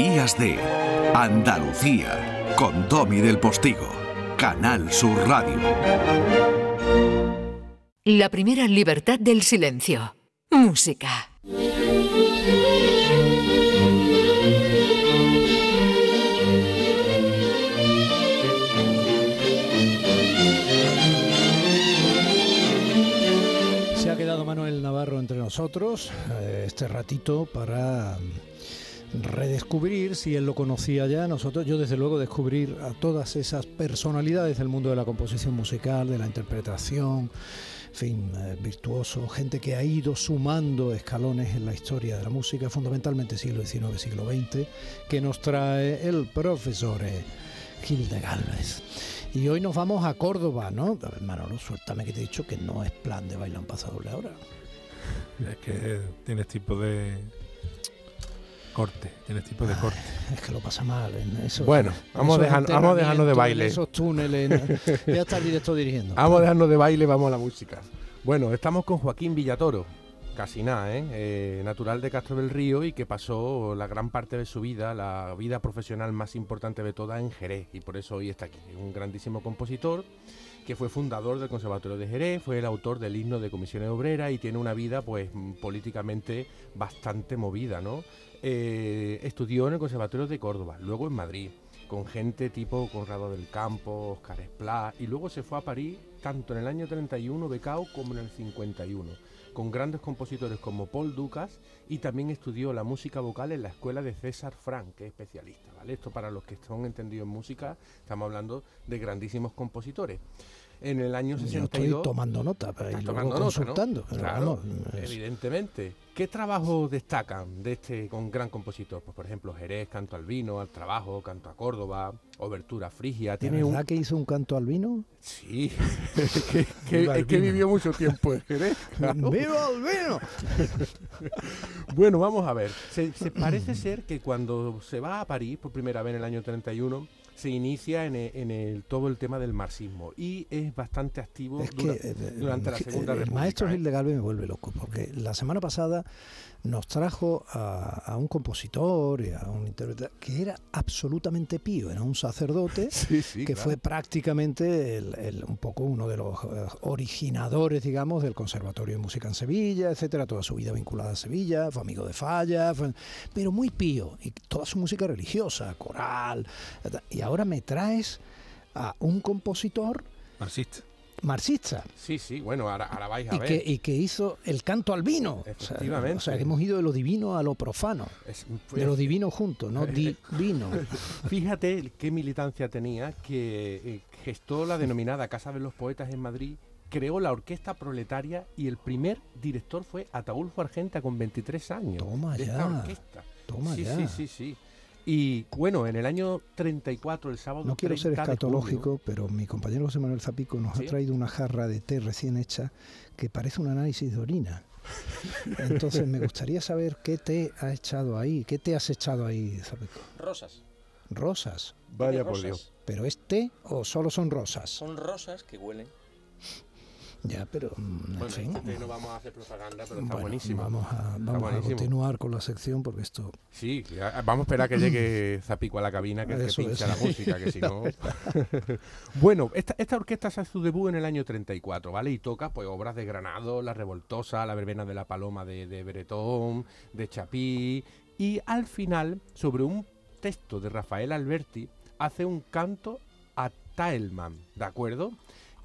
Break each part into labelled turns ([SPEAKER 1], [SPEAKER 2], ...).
[SPEAKER 1] Días de Andalucía con Domi del Postigo, Canal Sur Radio.
[SPEAKER 2] La primera libertad del silencio. Música.
[SPEAKER 3] Se ha quedado Manuel Navarro entre nosotros eh, este ratito para redescubrir, si él lo conocía ya, nosotros, yo desde luego descubrir a todas esas personalidades del mundo de la composición musical, de la interpretación, en fin, eh, virtuoso, gente que ha ido sumando escalones en la historia de la música, fundamentalmente siglo XIX, siglo XX, que nos trae el profesor eh, Gil de Galvez. Y hoy nos vamos a Córdoba, ¿no? A ver, Manolo, suéltame que te he dicho que no es plan de bailar un paso doble ahora.
[SPEAKER 4] Es que tienes tipo de corte, tipo de corte.
[SPEAKER 3] Es que lo pasa mal en.
[SPEAKER 4] Bueno, vamos a dejar- vamos a dejarnos de baile.
[SPEAKER 3] Esos túneles. ¿no? ya está el directo dirigiendo.
[SPEAKER 4] Vamos a dejarnos de baile, vamos a la música. Bueno, estamos con Joaquín Villatoro, casi nada, ¿eh? Eh, natural de Castro del Río y que pasó la gran parte de su vida, la vida profesional más importante de toda en Jerez y por eso hoy está aquí. Un grandísimo compositor que fue fundador del Conservatorio de Jerez, fue el autor del himno de comisiones obreras y tiene una vida pues mm, políticamente bastante movida, ¿no? Eh, estudió en el Conservatorio de Córdoba, luego en Madrid, con gente tipo Conrado del Campo, Oscar Esplá, y luego se fue a París tanto en el año 31 becao como en el 51, con grandes compositores como Paul Ducas y también estudió la música vocal en la escuela de César Frank, que es especialista, ¿vale? Esto para los que están entendidos en música, estamos hablando de grandísimos compositores. En el año
[SPEAKER 3] Yo
[SPEAKER 4] 62
[SPEAKER 3] estoy tomando nota luego
[SPEAKER 4] nota, ¿no?
[SPEAKER 3] consultando. pero
[SPEAKER 4] Claro,
[SPEAKER 3] es-
[SPEAKER 4] evidentemente. ¿Qué trabajos destacan de este con gran compositor? Pues por ejemplo, Jerez, Canto al Vino, al Trabajo, Canto a Córdoba, Obertura Frigia.
[SPEAKER 3] ¿De
[SPEAKER 4] Tiene un...
[SPEAKER 3] verdad que hizo un canto al vino?
[SPEAKER 4] Sí, es que, es vivió mucho tiempo en Jerez. claro.
[SPEAKER 3] ¡Viva el vino!
[SPEAKER 4] Bueno, vamos a ver. Se, se parece ser que cuando se va a París por primera vez en el año 31, se inicia en el, en el- todo el tema del marxismo y es bastante activo
[SPEAKER 3] Es que
[SPEAKER 4] dura-
[SPEAKER 3] eh,
[SPEAKER 4] durante la
[SPEAKER 3] eh,
[SPEAKER 4] Segunda
[SPEAKER 3] el
[SPEAKER 4] República.
[SPEAKER 3] maestro
[SPEAKER 4] ¿eh?
[SPEAKER 3] Gil de Galvez me vuelve loco, porque la semana pasada nos trajo a, a un compositor y a un intérprete que era absolutamente pío, era un sacerdote
[SPEAKER 4] Sí, sí,
[SPEAKER 3] que
[SPEAKER 4] claro.
[SPEAKER 3] fue prácticamente el- el- un poco uno de los eh, originadores, digamos, del Conservatorio de Música en Sevilla, etcétera, toda su vida vinculada a Sevilla, fue amigo de Falla, fue- pero muy pío, y toda su música religiosa, coral, y ahora me traes a un compositor
[SPEAKER 4] marxista.
[SPEAKER 3] marxista
[SPEAKER 4] Sí, sí, bueno, ahora, ahora vais a
[SPEAKER 3] y
[SPEAKER 4] ver.
[SPEAKER 3] que, y que hizo el canto al vino. O sea,
[SPEAKER 4] Efectivamente.
[SPEAKER 3] O sea, que hemos ido de lo divino a lo profano.
[SPEAKER 4] Es-
[SPEAKER 3] De lo divino junto, no divino.
[SPEAKER 4] Fíjate qué militancia tenía que eh, gestó la denominada Casa de los Poetas en Madrid, creó la Orquesta Proletaria y el primer director fue Ataulfo Argenta con 23 años.
[SPEAKER 3] Toma
[SPEAKER 4] de esta
[SPEAKER 3] ya,
[SPEAKER 4] orquesta.
[SPEAKER 3] toma
[SPEAKER 4] sí,
[SPEAKER 3] ya.
[SPEAKER 4] sí, sí, sí. Y bueno, en el año 34, el sábado
[SPEAKER 3] No quiero ser
[SPEAKER 4] 30 de
[SPEAKER 3] escatológico, pero mi compañero José Manuel Zapico nos
[SPEAKER 4] ¿Sí?
[SPEAKER 3] ha traído una jarra de té recién hecha que parece un análisis de orina. Entonces me gustaría saber qué té ha echado ahí, qué té has echado ahí, Zapico.
[SPEAKER 5] Rosas.
[SPEAKER 3] Rosas.
[SPEAKER 4] Vaya por. Dios.
[SPEAKER 3] ¿Pero es té o solo son rosas?
[SPEAKER 5] Son rosas que huelen.
[SPEAKER 3] Ya, pero mm, en
[SPEAKER 4] Bueno,
[SPEAKER 3] fin.
[SPEAKER 4] este no vamos a hacer propaganda, pero está
[SPEAKER 3] Bueno,
[SPEAKER 4] buenísimo.
[SPEAKER 3] Vamos, a, vamos a
[SPEAKER 4] buenísimo.
[SPEAKER 3] continuar con la sección porque esto
[SPEAKER 4] Sí, vamos a esperar que llegue Zapico a la cabina, que, que
[SPEAKER 3] Eso,
[SPEAKER 4] pinche
[SPEAKER 3] eso.
[SPEAKER 4] la música, que si no... bueno, esta, esta orquesta hace su debut en el año 34, ¿vale? Y toca pues obras de Granado, La Revoltosa, La Verbena de la Paloma de, de Bretón, de Chapí, y al final, sobre un texto de Rafael Alberti, hace un canto a Taelman, ¿de acuerdo?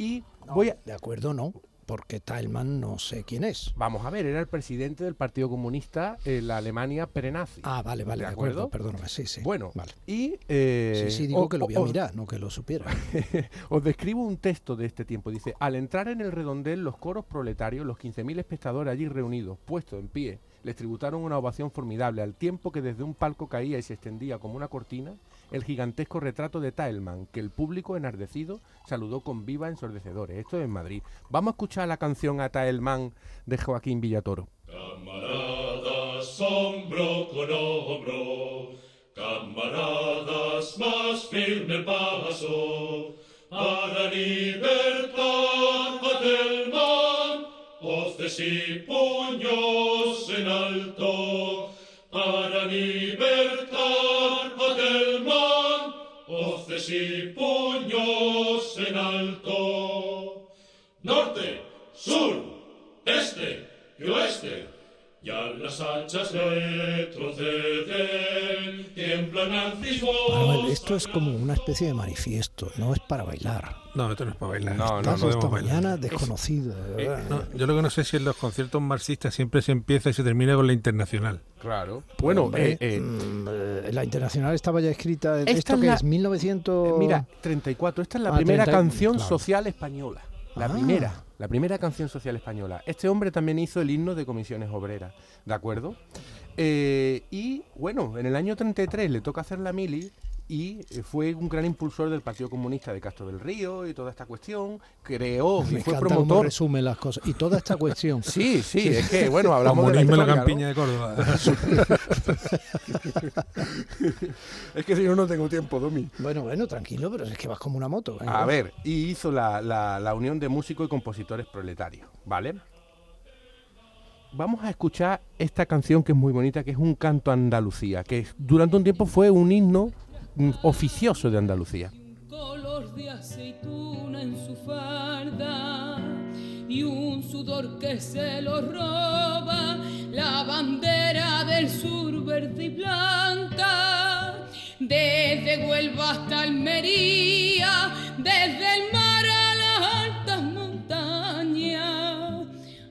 [SPEAKER 4] Y voy a...
[SPEAKER 3] De acuerdo, no, porque Talman no sé quién es.
[SPEAKER 4] Vamos a ver, era el presidente del Partido Comunista en la Alemania prenazi.
[SPEAKER 3] Ah, vale, vale,
[SPEAKER 4] ¿De
[SPEAKER 3] de acuerdo,
[SPEAKER 4] acuerdo?
[SPEAKER 3] perdóname, sí, sí.
[SPEAKER 4] Bueno,
[SPEAKER 3] vale.
[SPEAKER 4] y... eh,
[SPEAKER 3] Sí, sí, digo
[SPEAKER 4] o-
[SPEAKER 3] que lo voy a
[SPEAKER 4] o-
[SPEAKER 3] mirar, no que lo supiera.
[SPEAKER 4] Os describo un texto de este tiempo. Dice, al entrar en el redondel, los coros proletarios, los 15.000 espectadores allí reunidos, puestos en pie, les tributaron una ovación formidable, al tiempo que desde un palco caía y se extendía como una cortina el gigantesco retrato de Taelman, que el público enardecido saludó con viva ensordecedores. Esto es en Madrid. Vamos a escuchar la canción a Taelman de Joaquín Villatoro.
[SPEAKER 6] Camaradas, hombro con hombro, camaradas, más firme paso, para libertad del mal, voces y puños en alto, para libertar aquel man, y puños en alto. Norte, sur, este y oeste, ya las hachas retroceden, tiemblan
[SPEAKER 3] Manuel, esto es como una especie de manifiesto, no es para bailar.
[SPEAKER 5] No, esto no es para bailar.
[SPEAKER 4] No,
[SPEAKER 5] podemos
[SPEAKER 3] esta
[SPEAKER 5] bailar.
[SPEAKER 3] mañana.
[SPEAKER 5] No, yo lo que no sé es si en los conciertos marxistas siempre se empieza y se termina con la internacional.
[SPEAKER 4] Claro. Bueno,
[SPEAKER 3] Hombre,
[SPEAKER 4] eh, eh,
[SPEAKER 3] mm, eh, la internacional estaba ya escrita.
[SPEAKER 4] Esta
[SPEAKER 3] ¿Esto
[SPEAKER 4] es
[SPEAKER 3] que
[SPEAKER 4] la-
[SPEAKER 3] es? 1900.
[SPEAKER 4] mira, 34. Esta es la
[SPEAKER 3] Ah,
[SPEAKER 4] primera
[SPEAKER 3] 30,
[SPEAKER 4] canción
[SPEAKER 3] claro.
[SPEAKER 4] social española. La
[SPEAKER 3] Ah.
[SPEAKER 4] primera. La primera canción social española. Este hombre también hizo el himno de comisiones obreras. ¿De acuerdo? Eh, y bueno, en el año 33 le toca hacer la mili y eh, fue un gran impulsor del Partido Comunista de Castro del Río y toda esta cuestión. Creó y
[SPEAKER 3] Me
[SPEAKER 4] fue
[SPEAKER 3] encanta cómo
[SPEAKER 4] promotor.
[SPEAKER 3] resume las cosas. Y toda esta cuestión.
[SPEAKER 4] Sí, sí, es que bueno, hablamos de la,
[SPEAKER 5] la
[SPEAKER 4] historia, ¿no?
[SPEAKER 5] campiña de Córdoba.
[SPEAKER 4] Es que si no, no tengo tiempo, Domi.
[SPEAKER 3] Bueno, bueno, tranquilo, pero es que vas como una moto. venga.
[SPEAKER 4] A ver, y hizo la, la- la Unión de Músicos y Compositores Proletarios, ¿vale? Vamos a escuchar esta canción que es muy bonita, que es un canto a Andalucía, que durante un tiempo fue un himno oficioso de Andalucía.
[SPEAKER 7] color de aceituna en su farda y un sudor que se lo roba, la bandera del sur verde y blanca, desde Huelva hasta Almería, desde el mar a las altas montañas,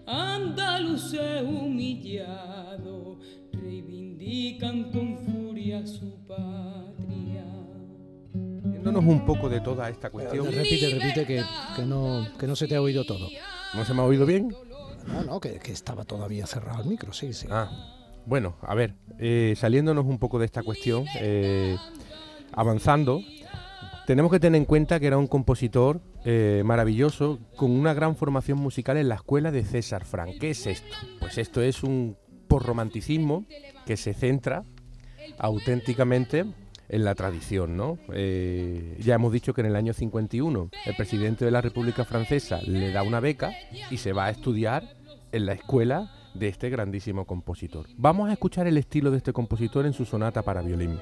[SPEAKER 7] andaluces humillados reivindican con furia su
[SPEAKER 4] Viéndonos un poco de toda esta cuestión.
[SPEAKER 3] Repite, repite, que, que no, que no se te ha oído todo.
[SPEAKER 4] ¿No se me ha oído bien?
[SPEAKER 3] No, no, que, que estaba todavía cerrado el micro, sí, sí.
[SPEAKER 4] Ah, bueno, a ver, eh, saliéndonos un poco de esta cuestión, eh, avanzando, tenemos que tener en cuenta que era un compositor eh, maravilloso con una gran formación musical en la escuela de César Frank. ¿Qué es esto? Pues esto es un posromanticismo que se centra auténticamente en la tradición, ¿no? Eh, ya hemos dicho que en el año 51 el presidente de la República Francesa le da una beca y se va a estudiar en la escuela de este grandísimo compositor. Vamos a escuchar el estilo de este compositor en su sonata para violín.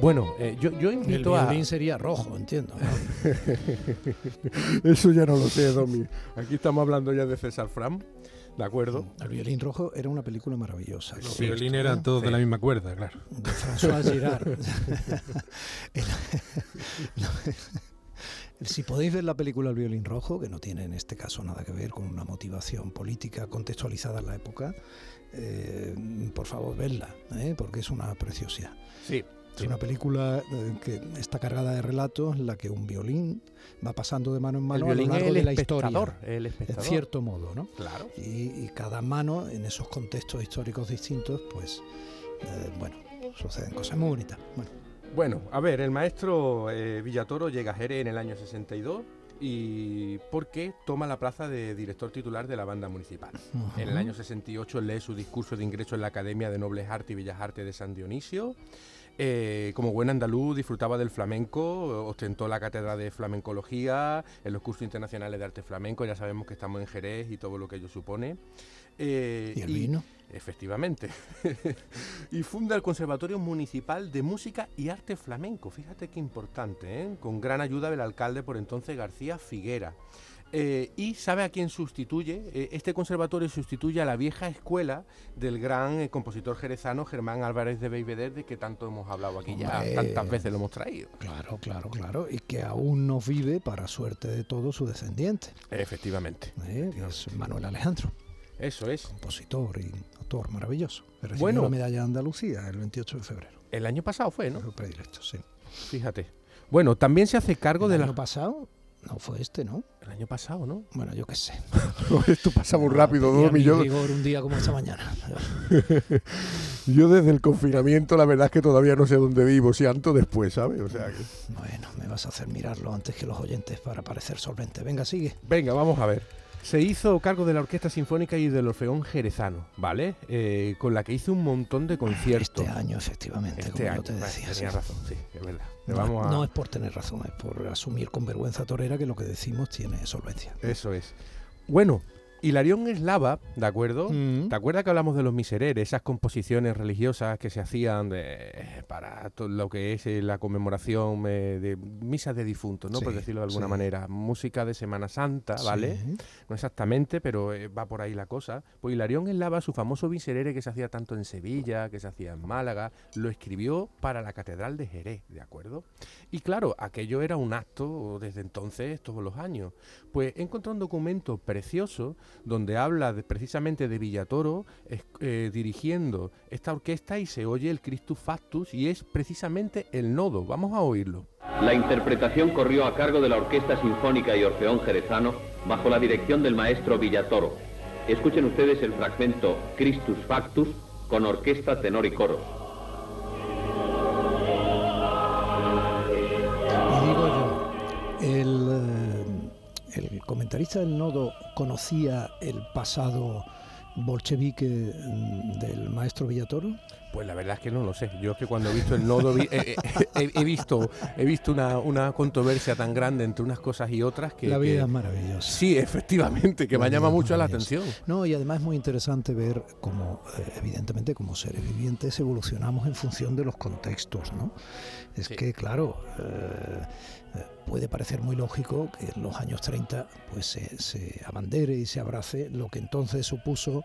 [SPEAKER 4] Bueno, eh, yo, yo
[SPEAKER 3] el
[SPEAKER 4] invito a...
[SPEAKER 3] violín sería rojo, entiendo. ¿no?
[SPEAKER 4] Eso ya no lo sé, Domi. Aquí estamos hablando ya de César Fram, ¿de acuerdo?
[SPEAKER 3] El violín rojo era una película maravillosa.
[SPEAKER 5] Los
[SPEAKER 3] Sí,
[SPEAKER 5] violines eran todos de la misma cuerda, claro.
[SPEAKER 3] de François Girard. El- si podéis ver la película El violín rojo, que no tiene en este caso nada que ver con una motivación política contextualizada en la época, eh, por favor, vedla, ¿eh? porque es una preciosidad.
[SPEAKER 4] Sí.
[SPEAKER 3] Es una película eh, que está cargada de relatos en la que un violín va pasando de mano en
[SPEAKER 4] El
[SPEAKER 3] mano a lo
[SPEAKER 4] violín es
[SPEAKER 3] largo
[SPEAKER 4] el
[SPEAKER 3] de la historia.
[SPEAKER 4] El
[SPEAKER 3] En
[SPEAKER 4] espectador.
[SPEAKER 3] cierto modo, ¿no?
[SPEAKER 4] Claro.
[SPEAKER 3] Y, y cada mano, en esos contextos históricos distintos, pues, eh, bueno, suceden cosas muy bonitas. Bueno,
[SPEAKER 4] Bueno, a ver, el maestro eh, Villatoro llega a Jerez en el año 62 y porque toma la plaza de director titular de la banda municipal. En el año 68 lee su discurso de ingreso en la Academia de Nobles Artes y Bellas Artes de San Dionisio. Eh, como buen andaluz disfrutaba del flamenco, ostentó la cátedra de flamencología en los cursos internacionales de arte flamenco, ya sabemos que estamos en Jerez y todo lo que ello supone. Eh,
[SPEAKER 3] ¿Y el vino?
[SPEAKER 4] Efectivamente. y funda el Conservatorio Municipal de Música y Arte Flamenco. Fíjate qué importante, ¿eh? con gran ayuda del alcalde por entonces García Figuera. Eh, y sabe a quién sustituye. Eh, este conservatorio sustituye a la vieja escuela del gran eh, compositor jerezano Germán Álvarez de Beiveder, de que tanto hemos hablado aquí ya, tantas veces lo hemos traído.
[SPEAKER 3] Claro, claro, claro. Y que aún no vive, para suerte de todos, su descendiente,
[SPEAKER 4] Efectivamente.
[SPEAKER 3] es Manuel Alejandro,
[SPEAKER 4] Eso es.
[SPEAKER 3] compositor y autor maravilloso. Recibió
[SPEAKER 4] Bueno.
[SPEAKER 3] la medalla de Andalucía el 28 de febrero.
[SPEAKER 4] El año pasado fue, ¿no?
[SPEAKER 3] Su predilecto, sí.
[SPEAKER 4] Fíjate. Bueno, también se hace cargo
[SPEAKER 3] El
[SPEAKER 4] de
[SPEAKER 3] año
[SPEAKER 4] la...
[SPEAKER 3] pasado, no fue este, ¿no?
[SPEAKER 4] El año pasado, ¿no?
[SPEAKER 3] Bueno, yo qué sé.
[SPEAKER 4] Esto pasa muy rápido,
[SPEAKER 3] Tenía
[SPEAKER 4] Domi,
[SPEAKER 3] mi
[SPEAKER 4] yo-
[SPEAKER 3] un día como esta mañana.
[SPEAKER 4] Yo desde el confinamiento la verdad es que todavía no sé dónde vivo, si antes o después, ¿sabes? O sea que...
[SPEAKER 3] Bueno, me vas a hacer mirarlo antes que los oyentes para parecer solvente. Venga, sigue.
[SPEAKER 4] Venga, vamos a ver. Se hizo cargo de la Orquesta Sinfónica y del Orfeón Jerezano, ¿vale? Eh, con la que hizo un montón de conciertos.
[SPEAKER 3] Este año, efectivamente,
[SPEAKER 4] Este
[SPEAKER 3] como yo
[SPEAKER 4] año,
[SPEAKER 3] te decía.
[SPEAKER 4] tenía
[SPEAKER 3] sí.
[SPEAKER 4] razón, sí, es verdad. Le
[SPEAKER 3] No,
[SPEAKER 4] vamos a-
[SPEAKER 3] no es por tener razón, es por asumir con vergüenza torera que lo que decimos tiene solvencia.
[SPEAKER 4] Eso es. Bueno, Hilarión Eslava, ¿de acuerdo?
[SPEAKER 3] Mm.
[SPEAKER 4] ¿Te acuerdas que hablamos de los misereres, esas composiciones religiosas que se hacían de- para todo lo que es eh, la conmemoración eh, de misas de difuntos, ¿no? Por decirlo de alguna
[SPEAKER 3] sí.
[SPEAKER 4] manera. Música de Semana Santa, ¿vale?
[SPEAKER 3] Sí.
[SPEAKER 4] No exactamente, pero eh, va por ahí la cosa. Pues Hilarión Eslava, su famoso miserere que se hacía tanto en Sevilla, que se hacía en Málaga, lo escribió para la Catedral de Jerez, ¿de acuerdo? Y claro, aquello era un acto desde entonces, todos los años. Pues he encontrado un documento precioso donde habla precisamente de Villatoro eh, dirigiendo esta orquesta y se oye el Christus Factus y es precisamente el nodo. Vamos a oírlo.
[SPEAKER 8] La interpretación corrió a cargo de la Orquesta Sinfónica y Orfeón Jerezano bajo la dirección del maestro Villatoro. Escuchen ustedes el fragmento Christus Factus con orquesta, tenor y coros.
[SPEAKER 3] Comentarista del nodo conocía el pasado bolchevique mm, del maestro Villatoro.
[SPEAKER 4] Pues la verdad es que no lo sé. Yo es que cuando he visto el nodo vi- eh, eh, he, he visto he visto una, una controversia tan grande entre unas cosas y otras que
[SPEAKER 3] la vida
[SPEAKER 4] que-
[SPEAKER 3] es maravillosa.
[SPEAKER 4] sí, efectivamente, que
[SPEAKER 3] La
[SPEAKER 4] me llama mucho la atención.
[SPEAKER 3] No, y además es muy interesante ver cómo, eh, evidentemente, como seres vivientes evolucionamos en función de los contextos, ¿no? Es
[SPEAKER 4] Sí.
[SPEAKER 3] que, claro, puede parecer muy lógico que en los años 30 pues se, se abandere y se abrace lo que entonces supuso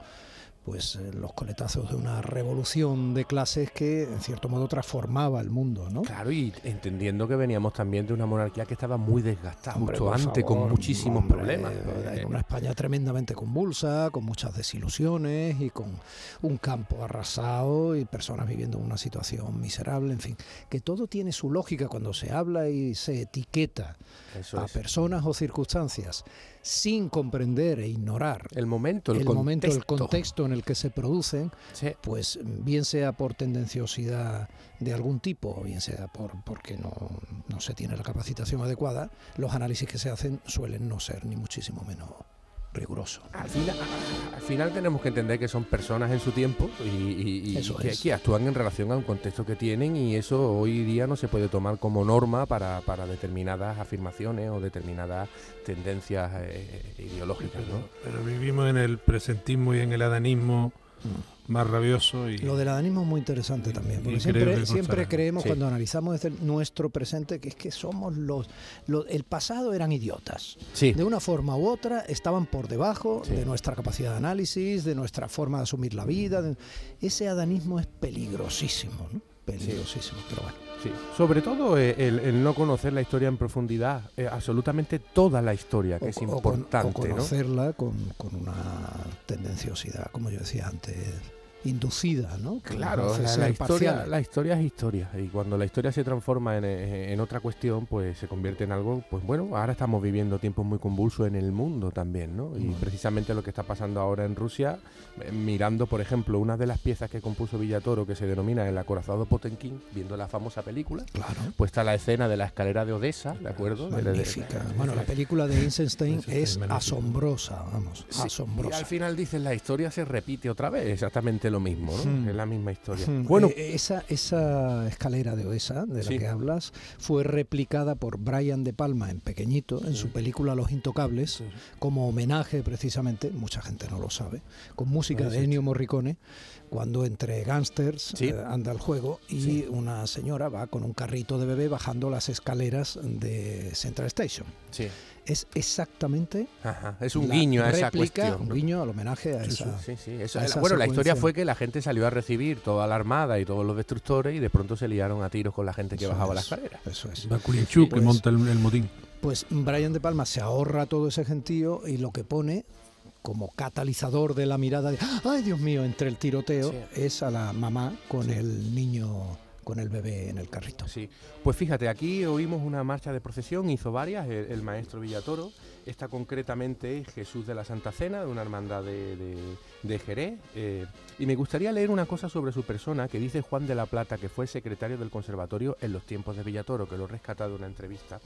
[SPEAKER 3] pues eh, los coletazos de una revolución de clases que en cierto modo transformaba el mundo, ¿no?
[SPEAKER 4] Claro, y entendiendo que veníamos también de una monarquía que estaba muy desgastada,
[SPEAKER 3] Hombre, por
[SPEAKER 4] antes, con muchísimos
[SPEAKER 3] hombre,
[SPEAKER 4] problemas.
[SPEAKER 3] En una España tremendamente convulsa, con muchas desilusiones y con un campo arrasado y personas viviendo en una situación miserable, en fin, que todo tiene su lógica cuando se habla y se etiqueta
[SPEAKER 4] Eso
[SPEAKER 3] a
[SPEAKER 4] es.
[SPEAKER 3] personas o circunstancias sin comprender e ignorar
[SPEAKER 4] El momento, el,
[SPEAKER 3] el momento, el
[SPEAKER 4] contexto.
[SPEAKER 3] en el que se producen,
[SPEAKER 4] Sí.
[SPEAKER 3] pues bien sea por tendenciosidad de algún tipo, o bien sea por porque no, no se tiene la capacitación adecuada, los análisis que se hacen suelen no ser ni muchísimo menos rigurosos.
[SPEAKER 4] Al final, al final tenemos que entender que son personas en su tiempo y, y- y
[SPEAKER 3] Eso
[SPEAKER 4] que,
[SPEAKER 3] es.
[SPEAKER 4] que actúan en relación a un contexto que tienen y eso hoy día no se puede tomar como norma para, para determinadas afirmaciones o determinadas tendencias eh, ideológicas. ¿no?
[SPEAKER 5] Pero vivimos en el presentismo y en el adanismo más rabioso y
[SPEAKER 3] Lo del adanismo es muy interesante también, porque siempre, creemos
[SPEAKER 4] Sí.
[SPEAKER 3] cuando analizamos desde nuestro presente que es que somos los, los- El pasado eran idiotas.
[SPEAKER 4] Sí,
[SPEAKER 3] De una forma u otra estaban por debajo
[SPEAKER 4] Sí.
[SPEAKER 3] de nuestra capacidad de análisis, de nuestra forma de asumir la vida. de- Ese adanismo es peligrosísimo, ¿no? Peligrosísimo, pero bueno.
[SPEAKER 4] Sí. Sobre todo eh, el, el no conocer la historia en profundidad, eh, absolutamente toda la historia, que
[SPEAKER 3] O-
[SPEAKER 4] es
[SPEAKER 3] o con-
[SPEAKER 4] importante.
[SPEAKER 3] o
[SPEAKER 4] ¿no?
[SPEAKER 3] conocerla con, con una tendenciosidad, como yo decía antes, inducida, ¿no? Que
[SPEAKER 4] Claro, la, historia, la historia es historia y cuando la historia se transforma en, en otra cuestión, pues se convierte en algo, pues bueno, ahora estamos viviendo tiempos muy convulsos en el mundo también, ¿no? Y
[SPEAKER 3] Bueno.
[SPEAKER 4] precisamente lo que está pasando ahora en Rusia, eh, mirando, por ejemplo, una de las piezas que compuso Villatoro que se denomina El acorazado Potenkin, viendo la famosa película,
[SPEAKER 3] Claro.
[SPEAKER 4] pues está la escena de la escalera de Odessa, ¿de acuerdo? De- de- de-
[SPEAKER 3] Magnífica. Bueno, la película de Eisenstein
[SPEAKER 5] Eisenstein,
[SPEAKER 3] es asombrosa, vamos,
[SPEAKER 4] Sí, Y
[SPEAKER 3] asombrosa.
[SPEAKER 4] al final dices, la historia se repite otra vez, exactamente lo mismo, ¿no?
[SPEAKER 3] Hmm.
[SPEAKER 4] Es la misma historia.
[SPEAKER 3] Hmm,
[SPEAKER 4] Bueno,
[SPEAKER 3] eh, esa, esa escalera de Oesa, de la
[SPEAKER 4] Sí.
[SPEAKER 3] que hablas, fue replicada por Brian De Palma en pequeñito, en su película Los Intocables, como homenaje precisamente, mucha gente no lo sabe, con música de Ennio Morricone, cuando entre gángsters eh, anda el juego y una señora va con un carrito de bebé bajando las escaleras de Central Station.
[SPEAKER 4] sí.
[SPEAKER 3] Es exactamente
[SPEAKER 4] Ajá, es un
[SPEAKER 3] la
[SPEAKER 4] guiño a esa cuestión.
[SPEAKER 3] un guiño al homenaje a esa...
[SPEAKER 4] Sí, sí, eso
[SPEAKER 3] a
[SPEAKER 4] es-
[SPEAKER 3] esa
[SPEAKER 4] bueno, la historia fue que la gente salió a recibir toda la armada y todos los destructores y de pronto se liaron a tiros con la gente que
[SPEAKER 3] Eso
[SPEAKER 4] bajaba
[SPEAKER 3] es,
[SPEAKER 4] la escalera.
[SPEAKER 3] Eso es.
[SPEAKER 5] Bakulinchuk
[SPEAKER 3] Pues-
[SPEAKER 5] que monta el, el motín.
[SPEAKER 3] Pues Brian De Palma se ahorra todo ese gentío y lo que pone como catalizador de la mirada de ¡ay Dios mío! entre el tiroteo
[SPEAKER 4] Sí.
[SPEAKER 3] es a la mamá con el niño con el bebé en el carrito.
[SPEAKER 4] Sí, pues fíjate, aquí oímos una marcha de procesión, hizo varias, el, el maestro Villatoro. Esta concretamente es Jesús de la Santa Cena, de una hermandad de, de, de Jerez. eh, y me gustaría leer una cosa sobre su persona que dice Juan de la Plata, que fue secretario del conservatorio en los tiempos de Villatoro, que lo he rescatado de una entrevista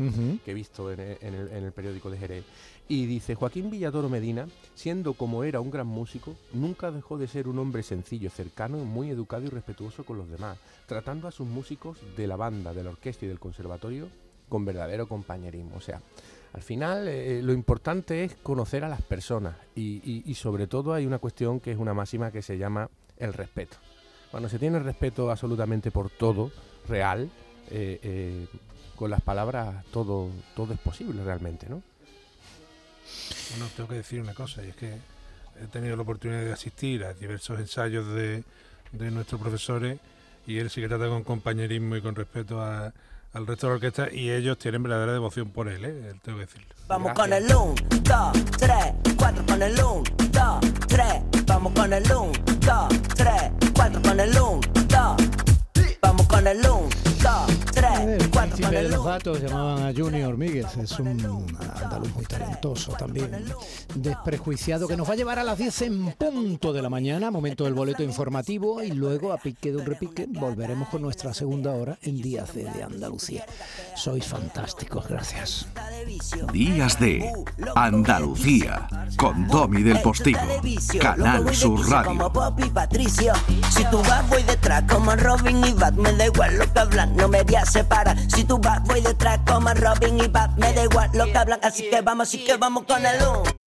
[SPEAKER 4] que he visto en el, en el- en el periódico de Jerez. Y dice, Joaquín Villatoro Medina, siendo como era un gran músico, nunca dejó de ser un hombre sencillo, cercano, muy educado y respetuoso con los demás, tratando a sus músicos de la banda, de la orquesta y del conservatorio con verdadero compañerismo. O sea, al final eh, lo importante es conocer a las personas y, sobre todo hay una cuestión que es una máxima que se llama el respeto. Cuando se tiene respeto absolutamente por todo, real, eh, eh, con las palabras todo, todo es posible realmente, ¿no?
[SPEAKER 5] Bueno, tengo que decir una cosa, y es que he tenido la oportunidad de asistir a diversos ensayos de nuestros profesores y él sí que trata con compañerismo y con respeto a- al resto de la orquesta y ellos tienen verdadera devoción por él, ¿eh? tengo que decirlo.
[SPEAKER 9] Vamos con el 1, 2, 3, 4 con el 1, 2, 3. Vamos con el 1, 2, 3, 4 con el 1, 2. Vamos con el 1, 2, 3,
[SPEAKER 3] El
[SPEAKER 9] 4 con
[SPEAKER 3] príncipe de los
[SPEAKER 9] 1.
[SPEAKER 3] gatos llamaban a Junior Míguez, es un andaluz muy talentoso también, desprejuiciado, que nos va a llevar a las 10 en punto de la mañana, momento del boleto informativo y luego a pique de un repique volveremos con nuestra segunda hora en Días de, de Andalucía. Sois fantásticos, gracias.
[SPEAKER 1] Días de Andalucía con Domi del Postigo, Canal Sur
[SPEAKER 9] Como
[SPEAKER 1] Radio.
[SPEAKER 9] Pop y Patricio. Si tú vas, voy detrás como Robin y Bat. Me da igual lo que hablan, no me voy a separar. Si tú vas, voy detrás como Robin y Bat. Me da igual lo que hablan, así que vamos, así que vamos con el 1.